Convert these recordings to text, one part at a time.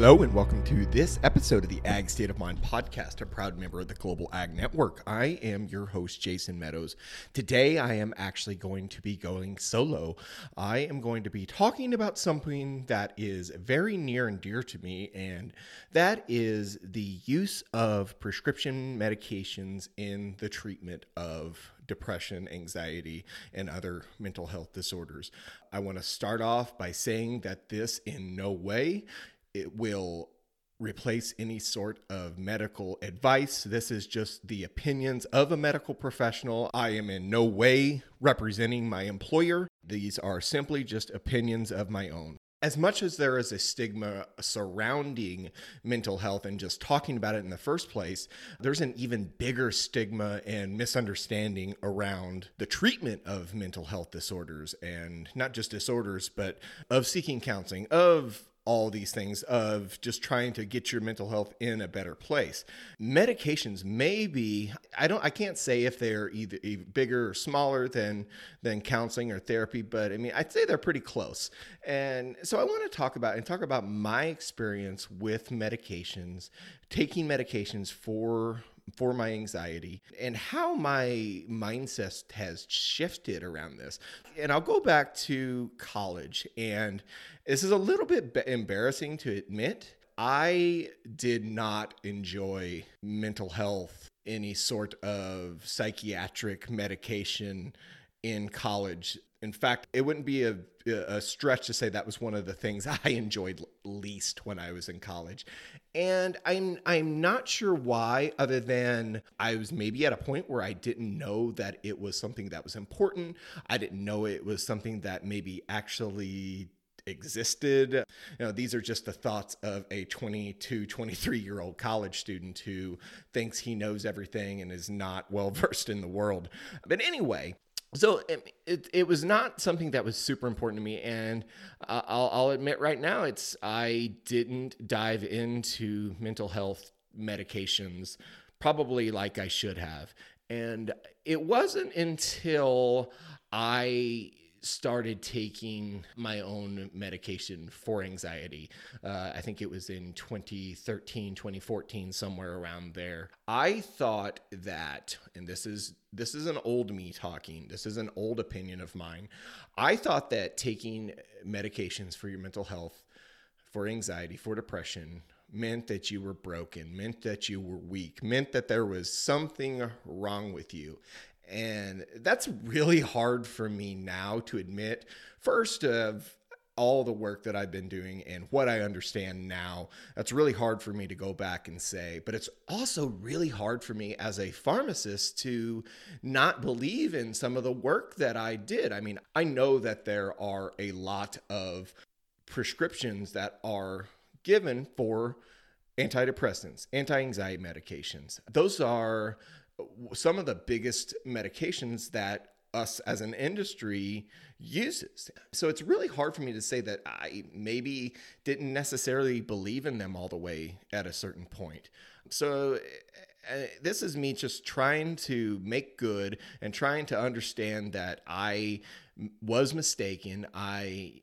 Hello and welcome to this episode of the Ag State of Mind podcast, a proud member of the Global Ag Network. I am your host, Jason Medows. Today, I am actually going to be going solo. I am going to be talking about something that is very near and dear to me, and that is the use of prescription medications in the treatment of depression, anxiety, and other mental health disorders. I want to start off by saying that this in no way it will replace any sort of medical advice. This is just the opinions of a medical professional. I am in no way representing my employer. These are simply just opinions of my own. As much as there is a stigma surrounding mental health and just talking about it in the first place, there's an even bigger stigma and misunderstanding around the treatment of mental health disorders and not just disorders, but of seeking counseling, of all these things of just trying to get your mental health in a better place. Medications may be I don't I can't say if they're either bigger or smaller than than counseling or therapy, but I mean I'd say they're pretty close. And so I want to talk about and talk about my experience with medications, taking medications for for my anxiety and how my mindset has shifted around this. And I'll go back to college, and this is a little bit embarrassing to admit. I did not enjoy mental health, any sort of psychiatric medication in college. In fact, it wouldn't be a, a stretch to say that was one of the things I enjoyed least when I was in college. And I'm I'm not sure why other than I was maybe at a point where I didn't know that it was something that was important. I didn't know it was something that maybe actually existed. You know, these are just the thoughts of a 22, 23 year old college student who thinks he knows everything and is not well versed in the world. But anyway, so it, it was not something that was super important to me and uh, I'll, I'll admit right now it's i didn't dive into mental health medications probably like i should have. And it wasn't until i started taking my own medication for anxiety. Uh, I think it was in 2013, 2014, somewhere around there. I thought that, and this is this is an old me talking. This is an old opinion of mine. I thought that taking medications for your mental health, for anxiety, for depression, meant that you were broken, meant that you were weak, meant that there was something wrong with you. And that's really hard for me now to admit. First, of all the work that I've been doing and what I understand now, that's really hard for me to go back and say. But it's also really hard for me as a pharmacist to not believe in some of the work that I did. I mean, I know that there are a lot of prescriptions that are given for antidepressants, anti anxiety medications. Those are some of the biggest medications that us as an industry uses. So it's really hard for me to say that I maybe didn't necessarily believe in them all the way at a certain point. So uh, this is me just trying to make good and trying to understand that I was mistaken. I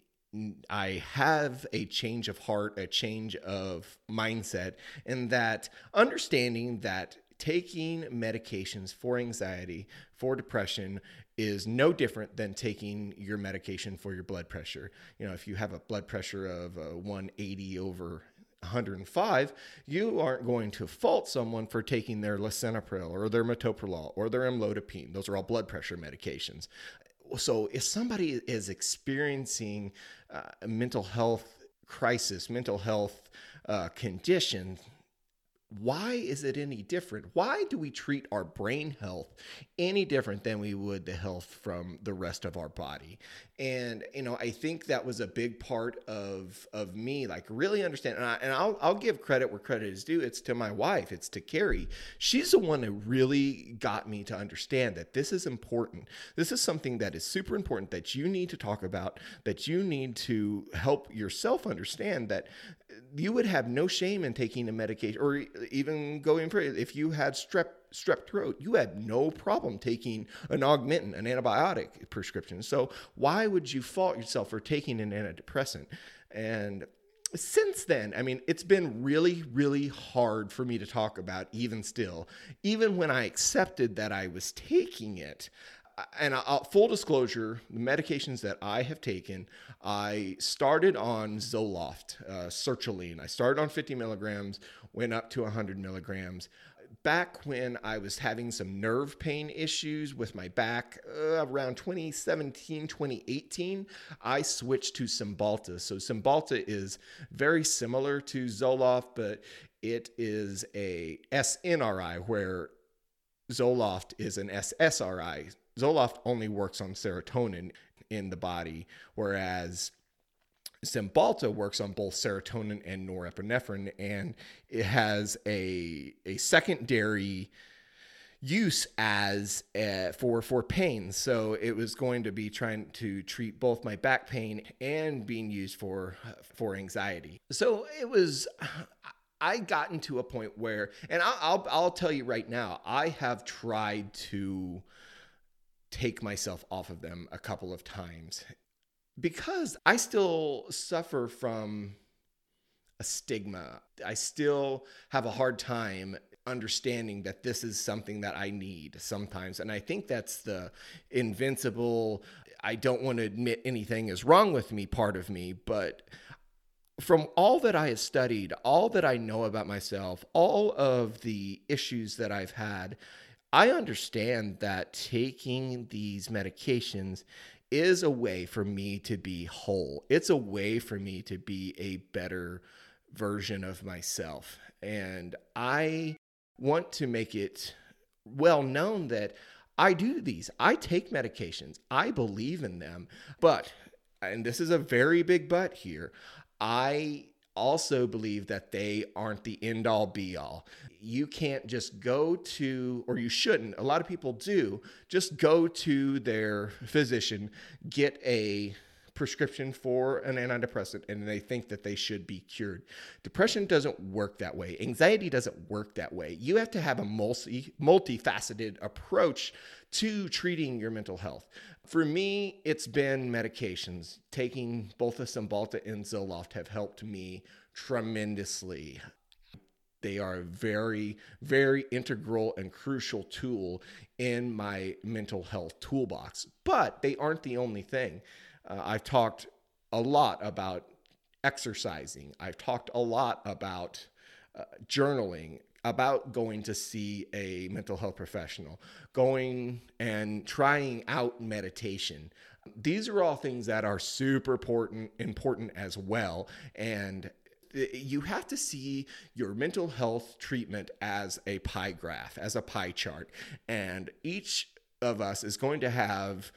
I have a change of heart, a change of mindset, and that understanding that taking medications for anxiety, for depression is no different than taking your medication for your blood pressure. You know, if you have a blood pressure of uh, 180 over 105, you aren't going to fault someone for taking their lisinopril or their metoprolol or their amlodipine. Those are all blood pressure medications. So if somebody is experiencing uh, a mental health crisis, mental health uh, condition, why is it any different? Why do we treat our brain health any different than we would the health from the rest of our body? And you know, I think that was a big part of of me, like really understand. And, I, and I'll I'll give credit where credit is due. It's to my wife. It's to Carrie. She's the one that really got me to understand that this is important. This is something that is super important that you need to talk about. That you need to help yourself understand that you would have no shame in taking a medication or even going for it. If you had strep strep throat, you had no problem taking an augmentin, an antibiotic prescription. So why would you fault yourself for taking an antidepressant? And since then, I mean, it's been really, really hard for me to talk about, even still. Even when I accepted that I was taking it, and I'll, full disclosure, the medications that I have taken, I started on Zoloft, uh, sertraline. I started on 50 milligrams, went up to 100 milligrams. Back when I was having some nerve pain issues with my back uh, around 2017, 2018, I switched to Cymbalta. So Cymbalta is very similar to Zoloft, but it is a SNRI where Zoloft is an SSRI. Zoloft only works on serotonin in the body, whereas Cymbalta works on both serotonin and norepinephrine, and it has a a secondary use as uh, for for pain. So it was going to be trying to treat both my back pain and being used for for anxiety. So it was. I gotten to a point where, and I'll, I'll, I'll tell you right now, I have tried to take myself off of them a couple of times because I still suffer from a stigma. I still have a hard time understanding that this is something that I need sometimes. And I think that's the invincible, I don't want to admit anything is wrong with me part of me, but from all that I have studied, all that I know about myself, all of the issues that I've had, I understand that taking these medications is a way for me to be whole. It's a way for me to be a better version of myself. And I want to make it well known that I do these. I take medications. I believe in them. But, and this is a very big but here, I also believe that they aren't the end all be all. You can't just go to, or you shouldn't, a lot of people do, just go to their physician, get a prescription for an antidepressant and they think that they should be cured. Depression doesn't work that way. Anxiety doesn't work that way. You have to have a multi multifaceted approach to treating your mental health. For me, it's been medications. Taking both the Cymbalta and Zoloft have helped me tremendously. They are a very, very integral and crucial tool in my mental health toolbox, but they aren't the only thing. Uh, I've talked a lot about exercising. I've talked a lot about uh, journaling, about going to see a mental health professional, going and trying out meditation. These are all things that are super important important as well and you have to see your mental health treatment as a pie graph, as a pie chart. And each of us is going to have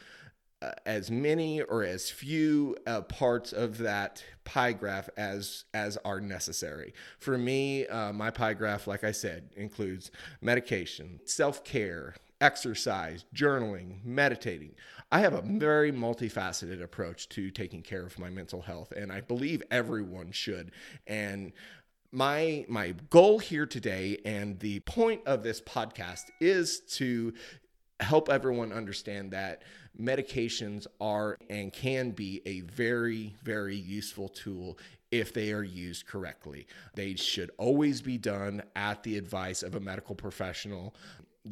uh, as many or as few uh, parts of that pie graph as as are necessary. For me, uh, my pie graph, like I said, includes medication, self care, exercise, journaling, meditating. I have a very multifaceted approach to taking care of my mental health, and I believe everyone should. And my my goal here today and the point of this podcast is to help everyone understand that medications are and can be a very, very useful tool if they are used correctly. They should always be done at the advice of a medical professional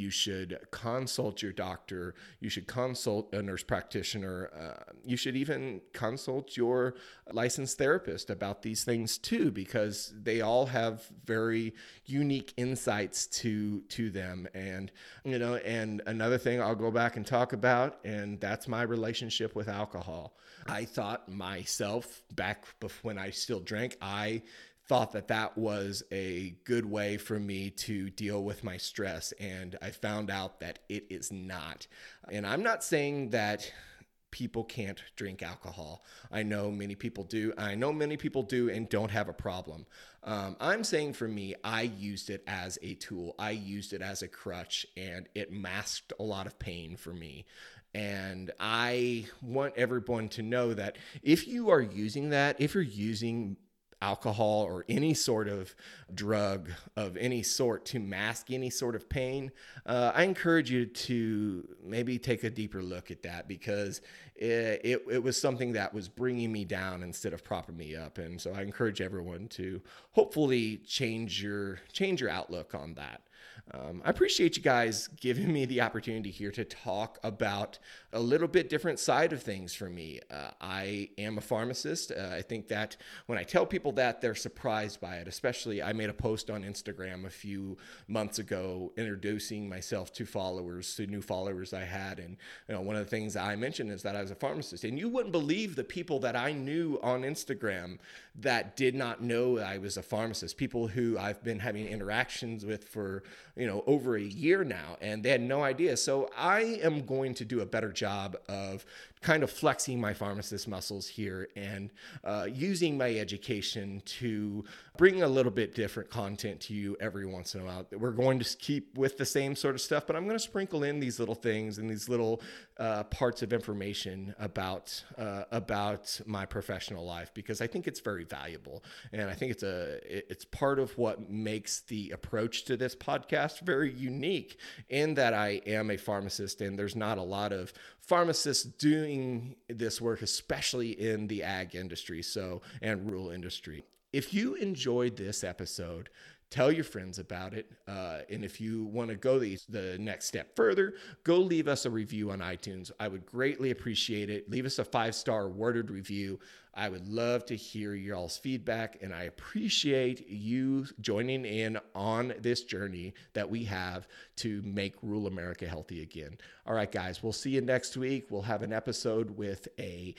you should consult your doctor. You should consult a nurse practitioner. Uh, you should even consult your licensed therapist about these things too, because they all have very unique insights to to them. And you know, and another thing I'll go back and talk about, and that's my relationship with alcohol. I thought myself back when I still drank, I thought that that was a good way for me to deal with my stress. And I found out that it is not. And I'm not saying that people can't drink alcohol. I know many people do. I know many people do and don't have a problem. Um, I'm saying for me, I used it as a tool. I used it as a crutch, and it masked a lot of pain for me. And I want everyone to know that if you are using that, if you're using alcohol or any sort of drug of any sort to mask any sort of pain, uh, I encourage you to maybe take a deeper look at that because it, it, it, was something that was bringing me down instead of propping me up. And so I encourage everyone to hopefully change your change your outlook on that. Um, I appreciate you guys giving me the opportunity here to talk about a little bit different side of things for me. Uh, I am a pharmacist. Uh, I think that when I tell people that, they're surprised by it. Especially, I made a post on Instagram a few months ago introducing myself to followers, to new followers I had, and you know, one of the things I mentioned is that I was a pharmacist, and you wouldn't believe the people that I knew on Instagram that did not know I was a pharmacist. People who I've been having interactions with for you know over a year now, and they had no idea. So I am going to do a better job of kind of flexing my pharmacist muscles here and uh, using my education to bring a little bit different content to you every once in a while. We're going to keep with the same sort of stuff, but I'm going to sprinkle in these little things and these little uh, parts of information about uh, about my professional life because I think it's very valuable and I think it's a it's part of what makes the approach to this podcast very unique in that I am a pharmacist and there's not a lot of pharmacists doing this work, especially in the ag industry, so and rural industry. If you enjoyed this episode, tell your friends about it. Uh, and if you want to go the, the next step further, go leave us a review on iTunes. I would greatly appreciate it. Leave us a five star worded review. I would love to hear y'all's feedback, and I appreciate you joining in on this journey that we have to make rural America healthy again. All right, guys, we'll see you next week. We'll have an episode with a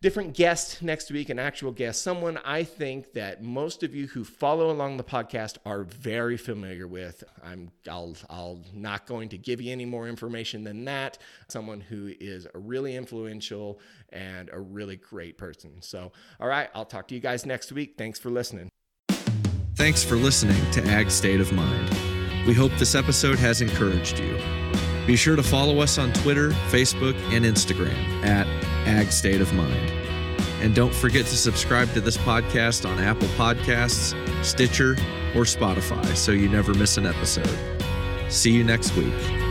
different guest next week, an actual guest, someone I think that most of you who follow along the podcast are very familiar with. I'm I'll I'll not going to give you any more information than that. Someone who is a really influential and a really great person. So, all right, I'll talk to you guys next week. Thanks for listening. Thanks for listening to Ag State of Mind. We hope this episode has encouraged you. Be sure to follow us on Twitter, Facebook, and Instagram at Ag State of Mind. And don't forget to subscribe to this podcast on Apple Podcasts, Stitcher, or Spotify so you never miss an episode. See you next week.